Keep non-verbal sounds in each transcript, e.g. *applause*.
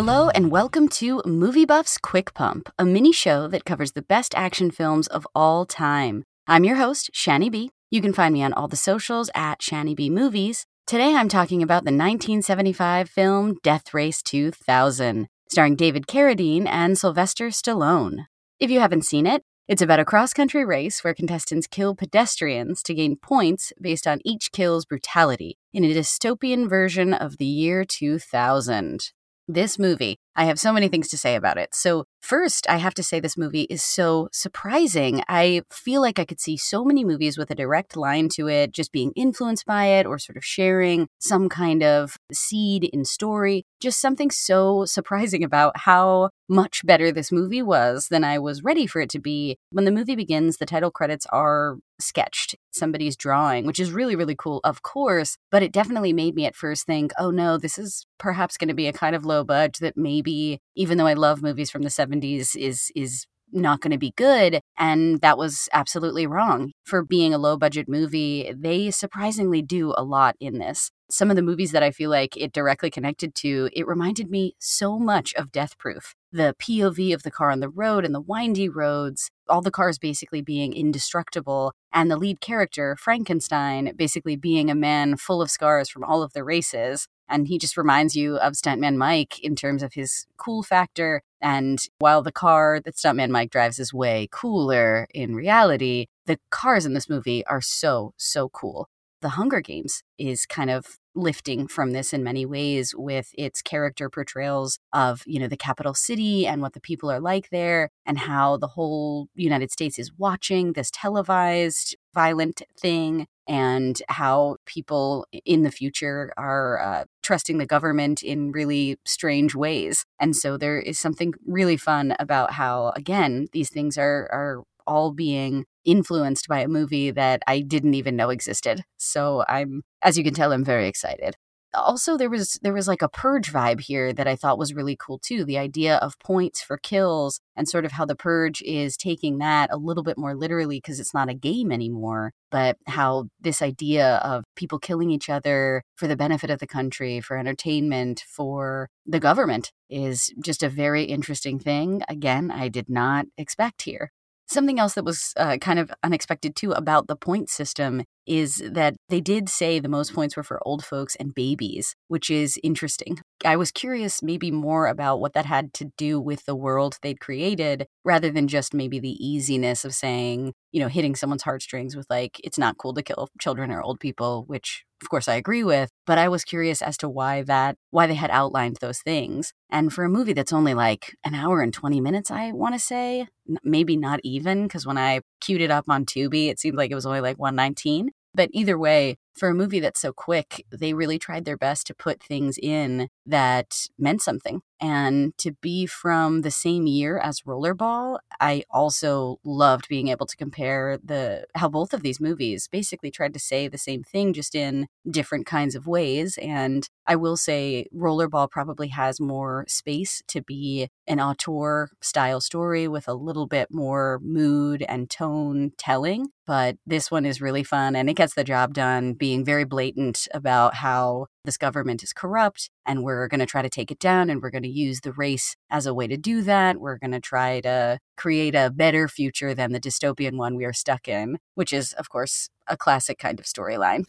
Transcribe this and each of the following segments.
Hello, and welcome to Movie Buffs Quick Pump, a mini show that covers the best action films of all time. I'm your host, Shani B. You can find me on all the socials at Shani B Movies. Today I'm talking about the 1975 film Death Race 2000, starring David Carradine and Sylvester Stallone. If you haven't seen it, it's about a cross country race where contestants kill pedestrians to gain points based on each kill's brutality in a dystopian version of the year 2000. This movie, I have so many things to say about it. So, first, I have to say this movie is so surprising. I feel like I could see so many movies with a direct line to it, just being influenced by it or sort of sharing some kind of seed in story. Just something so *laughs* surprising about how much better this movie was than I was ready for it to be. When the movie begins, the title credits are sketched somebody's drawing, which is really, really cool, of course. But it definitely made me at first think, oh no, this is perhaps going to be a kind of low budge that maybe, even though I love movies from the 70s, is is not going to be good. And that was absolutely wrong. For being a low budget movie, they surprisingly do a lot in this some of the movies that I feel like it directly connected to, it reminded me so much of Death Proof. The POV of the car on the road and the windy roads, all the cars basically being indestructible, and the lead character, Frankenstein, basically being a man full of scars from all of the races. And he just reminds you of Stuntman Mike in terms of his cool factor. And while the car that Stuntman Mike drives is way cooler in reality, the cars in this movie are so, so cool. The Hunger Games is kind of lifting from this in many ways with its character portrayals of, you know, the capital city and what the people are like there and how the whole United States is watching this televised violent thing and how people in the future are uh, trusting the government in really strange ways. And so there is something really fun about how, again, these things are are all being influenced by a movie that I didn't even know existed. So I'm, as you can tell, I'm very excited. Also, there was there was like a purge vibe here that I thought was really cool too. The idea of points for kills and sort of how the purge is taking that a little bit more literally because it's not a game anymore, but how this idea of people killing each other for the benefit of the country, for entertainment, for the government is just a very interesting thing. Again, I did not expect here. Something else that was uh, kind of unexpected too about the point system is that they did say the most points were for old folks and babies, which is interesting. I was curious maybe more about what that had to do with the world they'd created rather than just maybe the easiness of saying, you know, hitting someone's heartstrings with like, it's not cool to kill children or old people, which of course I agree with, but I was curious as to why that why they had outlined those things. And for a movie that's only like an hour and 20 minutes, I want to say, maybe not even because when I queued it up on Tubi, it seemed like it was only like 119. But either way, for a movie that's so quick, they really tried their best to put things in that meant something. And to be from the same year as Rollerball, I also loved being able to compare the how both of these movies basically tried to say the same thing just in different kinds of ways. And I will say Rollerball probably has more space to be an auteur style story with a little bit more mood and tone telling. But this one is really fun and it gets the job done being very blatant about how this government is corrupt and we're going to try to take it down and we're going to use the race as a way to do that. We're going to try to create a better future than the dystopian one we are stuck in, which is, of course, a classic kind of storyline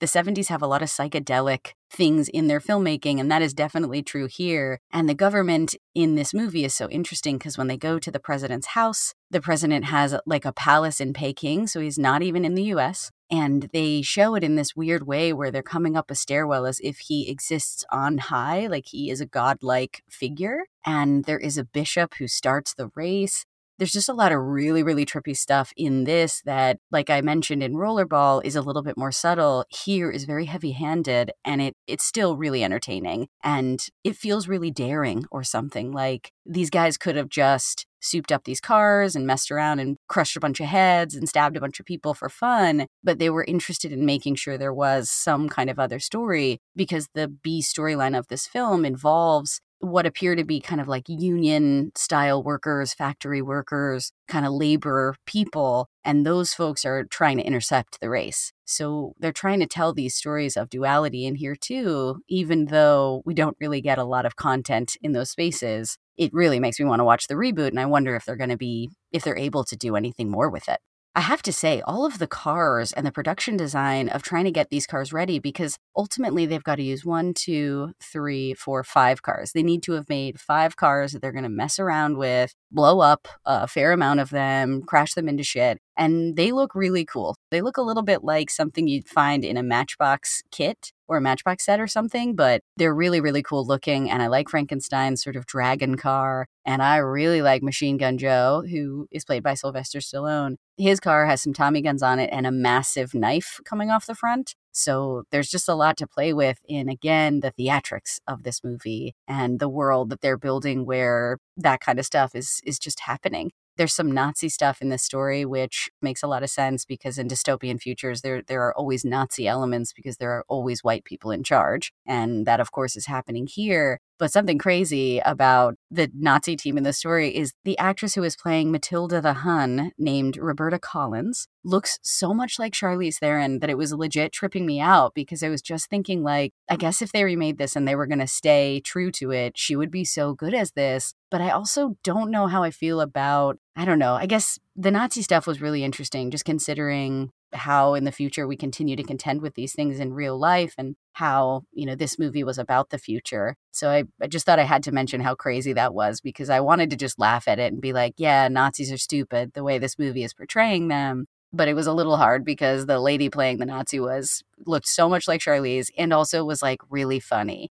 the 70s have a lot of psychedelic things in their filmmaking, and that is definitely true here. And the government in this movie is so interesting because when they go to the president's house, the president has like a palace in Peking, so he's not even in the US. And they show it in this weird way where they're coming up a stairwell as if he exists on high, like he is a godlike figure. And there is a bishop who starts the race there's just a lot of really, really trippy stuff in this that, like I mentioned in Rollerball, is a little bit more subtle. Here is very heavy handed and it it's still really entertaining. And it feels really daring or something. Like these guys could have just souped up these cars and messed around and crushed a bunch of heads and stabbed a bunch of people for fun, but they were interested in making sure there was some kind of other story because the B storyline of this film involves what appear to be kind of like union style workers, factory workers, kind of labor people. And those folks are trying to intercept the race. So they're trying to tell these stories of duality in here too, even though we don't really get a lot of content in those spaces. It really makes me want to watch the reboot. And I wonder if they're going to be, if they're able to do anything more with it. I have to say, all of the cars and the production design of trying to get these cars ready, because ultimately they've got to use one, two, three, four, five cars. They need to have made five cars that they're going to mess around with, blow up a fair amount of them, crash them into shit. And they look really cool. They look a little bit like something you'd find in a Matchbox kit or a Matchbox set or something, but they're really, really cool looking. And I like Frankenstein's sort of dragon car. And I really like Machine Gun Joe, who is played by Sylvester Stallone. His car has some Tommy guns on it and a massive knife coming off the front. So there's just a lot to play with in, again, the theatrics of this movie and the world that they're building where that kind of stuff is, is just happening. There's some Nazi stuff in this story, which makes a lot of sense because in dystopian futures, there there are always Nazi elements because there are always white people in charge, and that of course is happening here. But something crazy about the Nazi team in the story is the actress who is playing Matilda the Hun, named Roberta Collins, looks so much like Charlize Theron that it was legit tripping me out because I was just thinking, like, I guess if they remade this and they were going to stay true to it, she would be so good as this. But I also don't know how I feel about, I don't know, I guess the Nazi stuff was really interesting, just considering how in the future we continue to contend with these things in real life and how you know this movie was about the future. So I, I just thought i had to mention how crazy that was because i wanted to just laugh at it and be like yeah nazis are stupid the way this movie is portraying them. But it was a little hard because the lady playing the nazi was looked so much like charlize and also was like really funny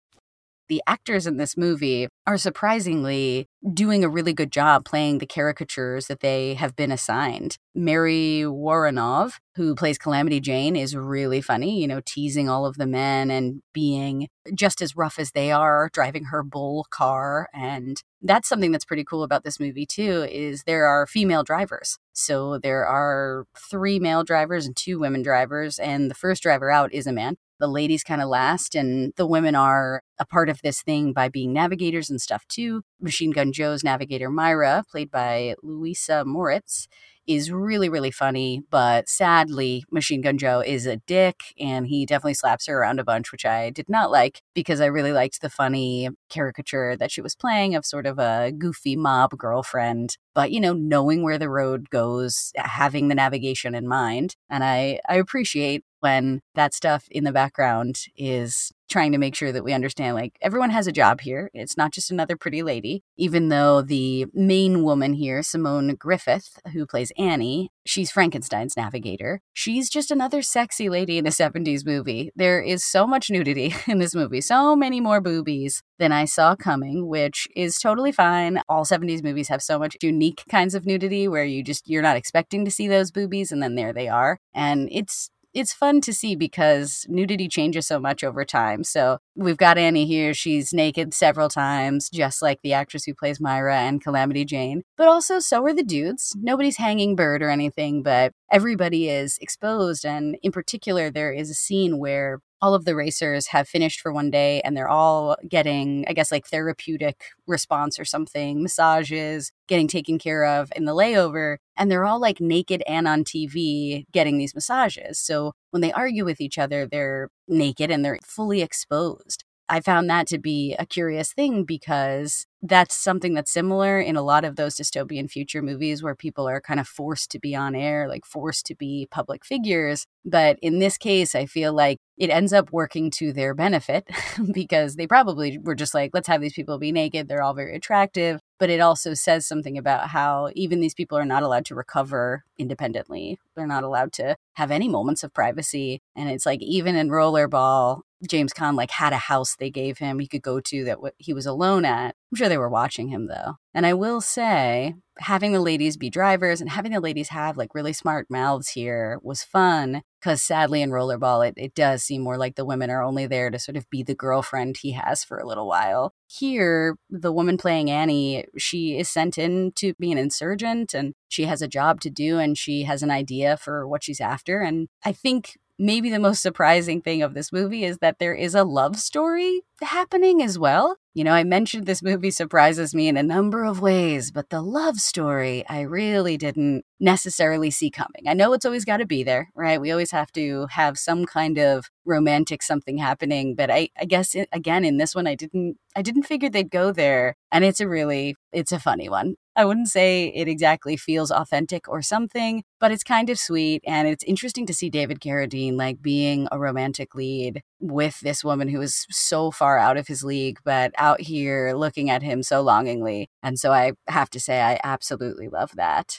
the actors in this movie are surprisingly doing a really good job playing the caricatures that they have been assigned. Mary Woronov, who plays Calamity Jane, is really funny, you know, teasing all of the men and being just as rough as they are, driving her bull car. And that's something that's pretty cool about this movie too, is there are female drivers. So there are three male drivers and two women drivers, and the first driver out is a man the ladies kind of last and the women are a part of this thing by being navigators and stuff too. Machine Gun Joe's navigator Myra, played by Louisa Moritz, is really, really funny, but sadly, Machine Gun Joe is a dick and he definitely slaps her around a bunch, which I did not like because I really liked the funny caricature that she was playing of sort of a goofy mob girlfriend. But, you know, knowing where the road goes, having the navigation in mind. And I, I appreciate when that stuff in the background is trying to make sure that we understand like everyone has a job here. It's not just another pretty lady, even though the main woman here, Simone Griffeth, who plays Annie, she's Frankenstein's navigator. She's just another sexy lady in a 70s movie. There is so much nudity *laughs* in this movie, so many more boobies than I saw coming, which is totally fine. All 70s movies have so much unique kinds of nudity where you just you're not expecting to see those boobies and then there they are. And it's it's fun to see because nudity changes so much over time. So we've got Annie here. She's naked several times, just like the actress who plays Myra and Calamity Jane. But also, so are the dudes. Nobody's hanging bird or anything, but everybody is exposed. And in particular, there is a scene where all of the racers have finished for one day and they're all getting, I guess, like therapeutic response or something, massages, getting taken care of in the layover. And they're all like naked and on TV getting these massages. So when they argue with each other, they're naked and they're fully exposed. I found that to be a curious thing because that's something that's similar in a lot of those dystopian future movies where people are kind of forced to be on air, like forced to be public figures. But in this case, I feel like it ends up working to their benefit *laughs* because they probably were just like, let's have these people be naked. They're all very attractive. But it also says something about how even these people are not allowed to recover independently. They're not allowed to have any moments of privacy. And it's like, even in Rollerball, James Caan like had a house they gave him he could go to that w- he was alone at. I'm sure they were watching him though. And I will say, having the ladies be drivers and having the ladies have like really smart mouths here was fun because sadly in Rollerball, it, it does seem more like the women are only there to sort of be the girlfriend he has for a little while. Here, the woman playing Annie, she is sent in to be an insurgent and she has a job to do and she has an idea for what she's after. And I think maybe the most surprising thing of this movie is that there is a love story happening as well. You know, I mentioned this movie surprises me in a number of ways, but the love story I really didn't necessarily see coming. I know it's always got to be there, right? We always have to have some kind of romantic something happening, but I, I guess again in this one I didn't I didn't figure they'd go there, and it's a really it's a funny one. I wouldn't say it exactly feels authentic or something, but it's kind of sweet. And it's interesting to see David Carradine like being a romantic lead with this woman who is so far out of his league, but out here looking at him so longingly. And so I have to say, I absolutely love that.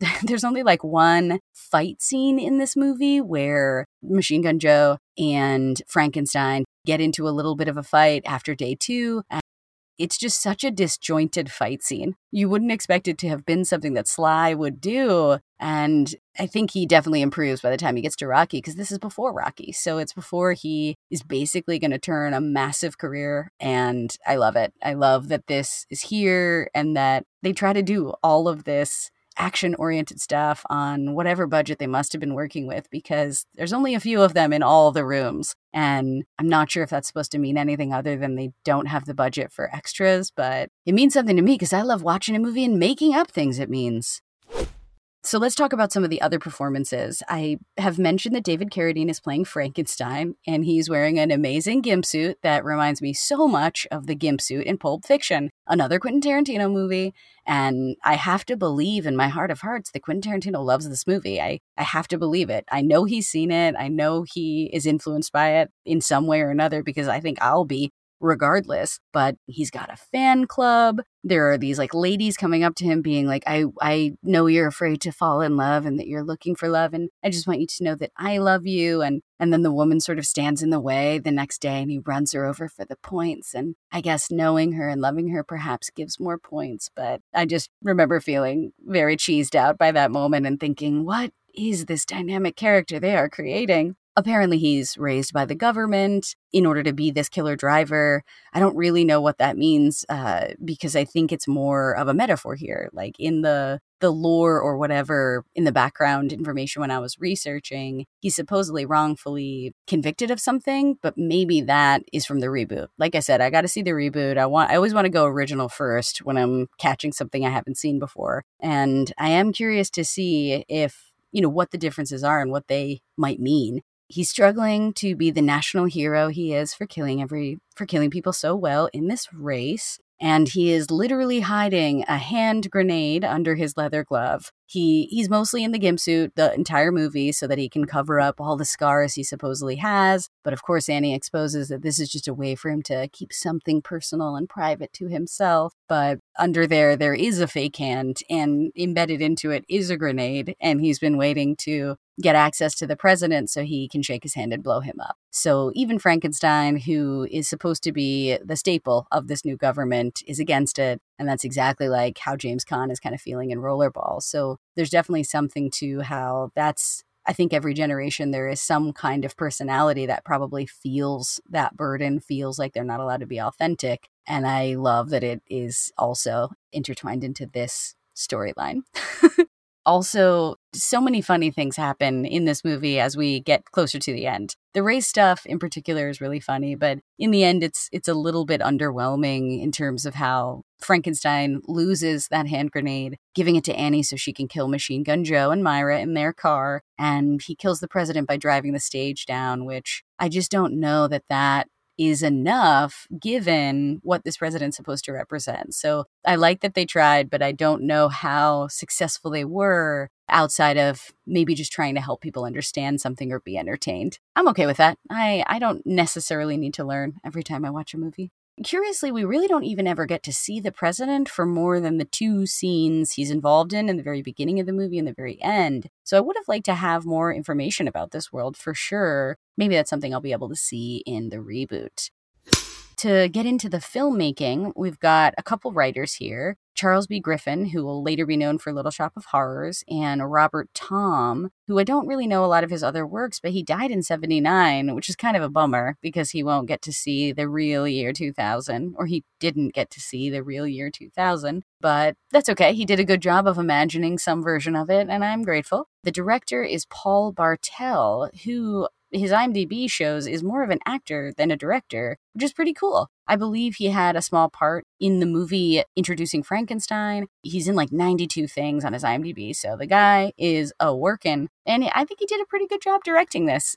*laughs* There's only like one fight scene in this movie where Machine Gun Joe and Frankenstein get into a little bit of a fight after day two. It's just such a disjointed fight scene. You wouldn't expect it to have been something that Sly would do. And I think he definitely improves by the time he gets to Rocky because this is before Rocky. So it's before he is basically going to turn a massive career. And I love it. I love that this is here and that they try to do all of this action oriented stuff on whatever budget they must have been working with because there's only a few of them in all the rooms. And I'm not sure if that's supposed to mean anything other than they don't have the budget for extras, but it means something to me because I love watching a movie and making up things it means. So let's talk about some of the other performances. I have mentioned that David Carradine is playing Frankenstein, and he's wearing an amazing gimp suit that reminds me so much of the gimp suit in Pulp Fiction, another Quentin Tarantino movie. And I have to believe in my heart of hearts that Quentin Tarantino loves this movie. I, I have to believe it. I know he's seen it. I know he is influenced by it in some way or another because I think I'll be regardless but he's got a fan club. There are these like ladies coming up to him being like i i know you're afraid to fall in love and that you're looking for love and i just want you to know that i love you and and then the woman sort of stands in the way the next day and he runs her over for the points and i guess knowing her and loving her perhaps gives more points but i just remember feeling very cheesed out by that moment and thinking what is this dynamic character they are creating apparently he's raised by the government in order to be this killer driver. I don't really know what that means uh, because I think it's more of a metaphor here. Like in the the lore or whatever in the background information when I was researching, he's supposedly wrongfully convicted of something, but maybe that is from the reboot. Like I said, I got to see the reboot. I want I always want to go original first when I'm catching something I haven't seen before. And I am curious to see if you know what the differences are and what they might mean he's struggling to be the national hero he is for killing every for killing people so well in this race and he is literally hiding a hand grenade under his leather glove. He he's mostly in the gimp suit the entire movie so that he can cover up all the scars he supposedly has. But of course, Annie exposes that this is just a way for him to keep something personal and private to himself. But under there, there is a fake hand, and embedded into it is a grenade, and he's been waiting to get access to the president so he can shake his hand and blow him up. So even Frankenstein, who is supposed to be the staple of this new government, is against it. And that's exactly like how James Caan is kind of feeling in Rollerball. So there's definitely something to how that's I think every generation there is some kind of personality that probably feels that burden, feels like they're not allowed to be authentic. And I love that it is also intertwined into this storyline. *laughs* also so many funny things happen in this movie as we get closer to the end. The race stuff in particular is really funny, but in the end it's it's a little bit underwhelming in terms of how Frankenstein loses that hand grenade, giving it to Annie so she can kill Machine Gun Joe and Myra in their car, and he kills the president by driving the stage down, which I just don't know that that is enough given what this president's supposed to represent. So I like that they tried, but I don't know how successful they were outside of maybe just trying to help people understand something or be entertained. I'm okay with that. I, I don't necessarily need to learn every time I watch a movie. Curiously, we really don't even ever get to see the president for more than the two scenes he's involved in in the very beginning of the movie and the very end. So I would have liked to have more information about this world for sure. Maybe that's something I'll be able to see in the reboot. To get into the filmmaking, we've got a couple writers here. Charles B. Griffith, who will later be known for Little Shop of Horrors, and Robert Thom, who I don't really know a lot of his other works, but he died in 79, which is kind of a bummer because he won't get to see the real year 2000, or he didn't get to see the real year 2000. But that's okay. He did a good job of imagining some version of it, and I'm grateful. The director is Paul Bartel, who his IMDb shows is more of an actor than a director, which is pretty cool. I believe he had a small part in the movie introducing Frankenstein. He's in like 92 things on his IMDb, so the guy is a working, and I think he did a pretty good job directing this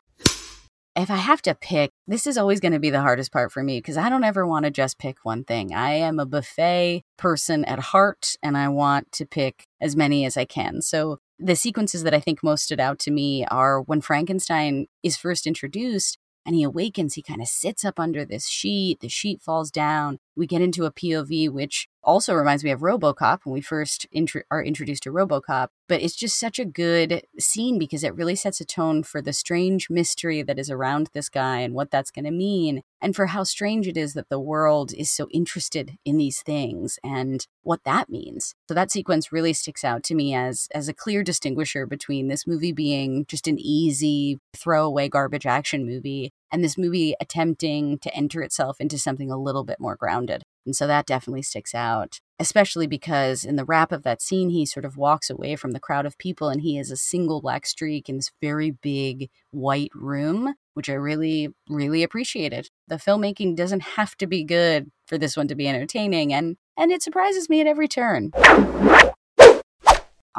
if I have to pick, this is always going to be the hardest part for me because I don't ever want to just pick one thing. I am a buffet person at heart and I want to pick as many as I can. So the sequences that I think most stood out to me are when Frankenstein is first introduced and he awakens, he kind of sits up under this sheet. The sheet falls down. We get into a POV, which also reminds me of Robocop when we first are introduced to Robocop. But it's just such a good scene because it really sets a tone for the strange mystery that is around this guy and what that's going to mean, and for how strange it is that the world is so interested in these things and what that means. So that sequence really sticks out to me as as a clear distinguisher between this movie being just an easy throwaway garbage action movie and this movie attempting to enter itself into something a little bit more grounded. And so that definitely sticks out, especially because in the wrap of that scene, he sort of walks away from the crowd of people and he is a single black streak in this very big white room, which I really, really appreciated. The filmmaking doesn't have to be good for this one to be entertaining, and, and it surprises me at every turn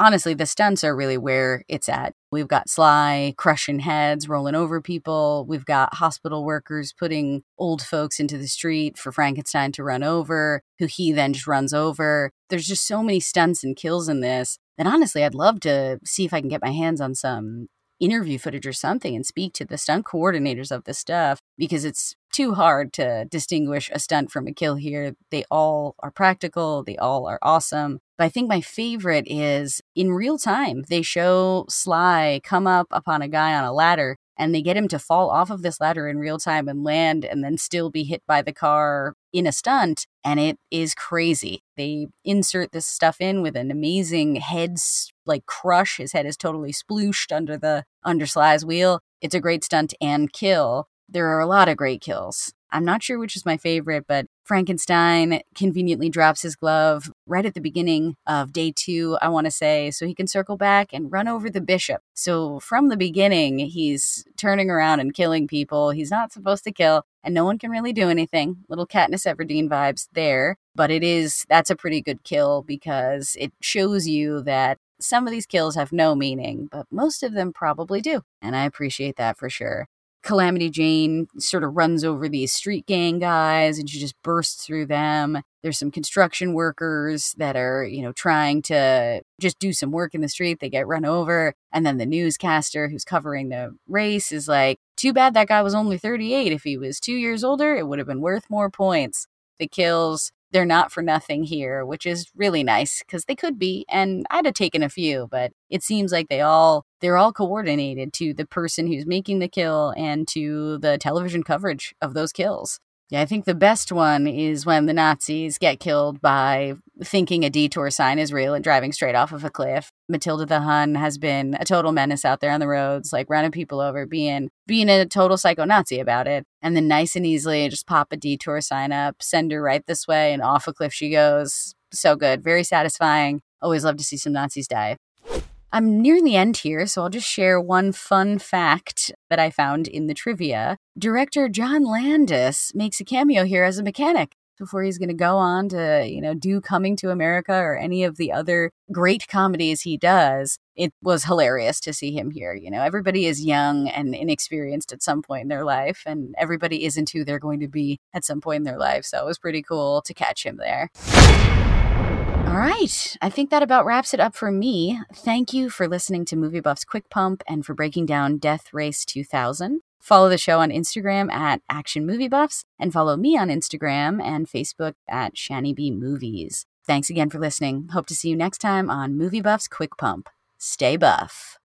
honestly, the stunts are really where it's at. We've got Sly crushing heads, rolling over people. We've got hospital workers putting old folks into the street for Frankenstein to run over, who he then just runs over. There's just so many stunts and kills in this And honestly, I'd love to see if I can get my hands on some interview footage or something and speak to the stunt coordinators of this stuff because it's too hard to distinguish a stunt from a kill here. They all are practical, they all are awesome. But I think my favorite is in real time, they show Sly come up upon a guy on a ladder and they get him to fall off of this ladder in real time and land and then still be hit by the car in a stunt and it is crazy. They insert this stuff in with an amazing head like crush. His head is totally splooshed under the under sly's wheel. It's a great stunt and kill. There are a lot of great kills I'm not sure which is my favorite, but Frankenstein conveniently drops his glove right at the beginning of day two, I want to say, so he can circle back and run over the bishop. So from the beginning, he's turning around and killing people he's not supposed to kill, and no one can really do anything. Little Katniss Everdeen vibes there, but it is, that's a pretty good kill because it shows you that some of these kills have no meaning, but most of them probably do. And I appreciate that for sure. Calamity Jane sort of runs over these street gang guys and she just bursts through them. There's some construction workers that are, you know, trying to just do some work in the street. They get run over. And then the newscaster who's covering the race is like, too bad that guy was only 38. If he was two years older, it would have been worth more points. The kills they're not for nothing here, which is really nice because they could be. And I'd have taken a few, but it seems like they all they're all coordinated to the person who's making the kill and to the television coverage of those kills. Yeah, I think the best one is when the Nazis get killed by thinking a detour sign is real and driving straight off of a cliff. Matilda the Hun has been a total menace out there on the roads, like running people over, being being a total psycho Nazi about it. And then nice and easily just pop a detour sign up, send her right this way, and off a cliff she goes. So good, very satisfying. Always love to see some Nazis die. I'm near the end here, so I'll just share one fun fact that I found in the trivia. Director John Landis makes a cameo here as a mechanic before he's going to go on to, you know, do Coming to America or any of the other great comedies he does. It was hilarious to see him here. You know, everybody is young and inexperienced at some point in their life, and everybody isn't who they're going to be at some point in their life. So it was pretty cool to catch him there. All right. I think that about wraps it up for me. Thank you for listening to Movie Buff's Quick Pump and for breaking down Death Race 2000. Follow the show on Instagram at Action Movie Buffs and follow me on Instagram and Facebook at Shani B Movies. Thanks again for listening. Hope to see you next time on Movie Buff's Quick Pump. Stay buff.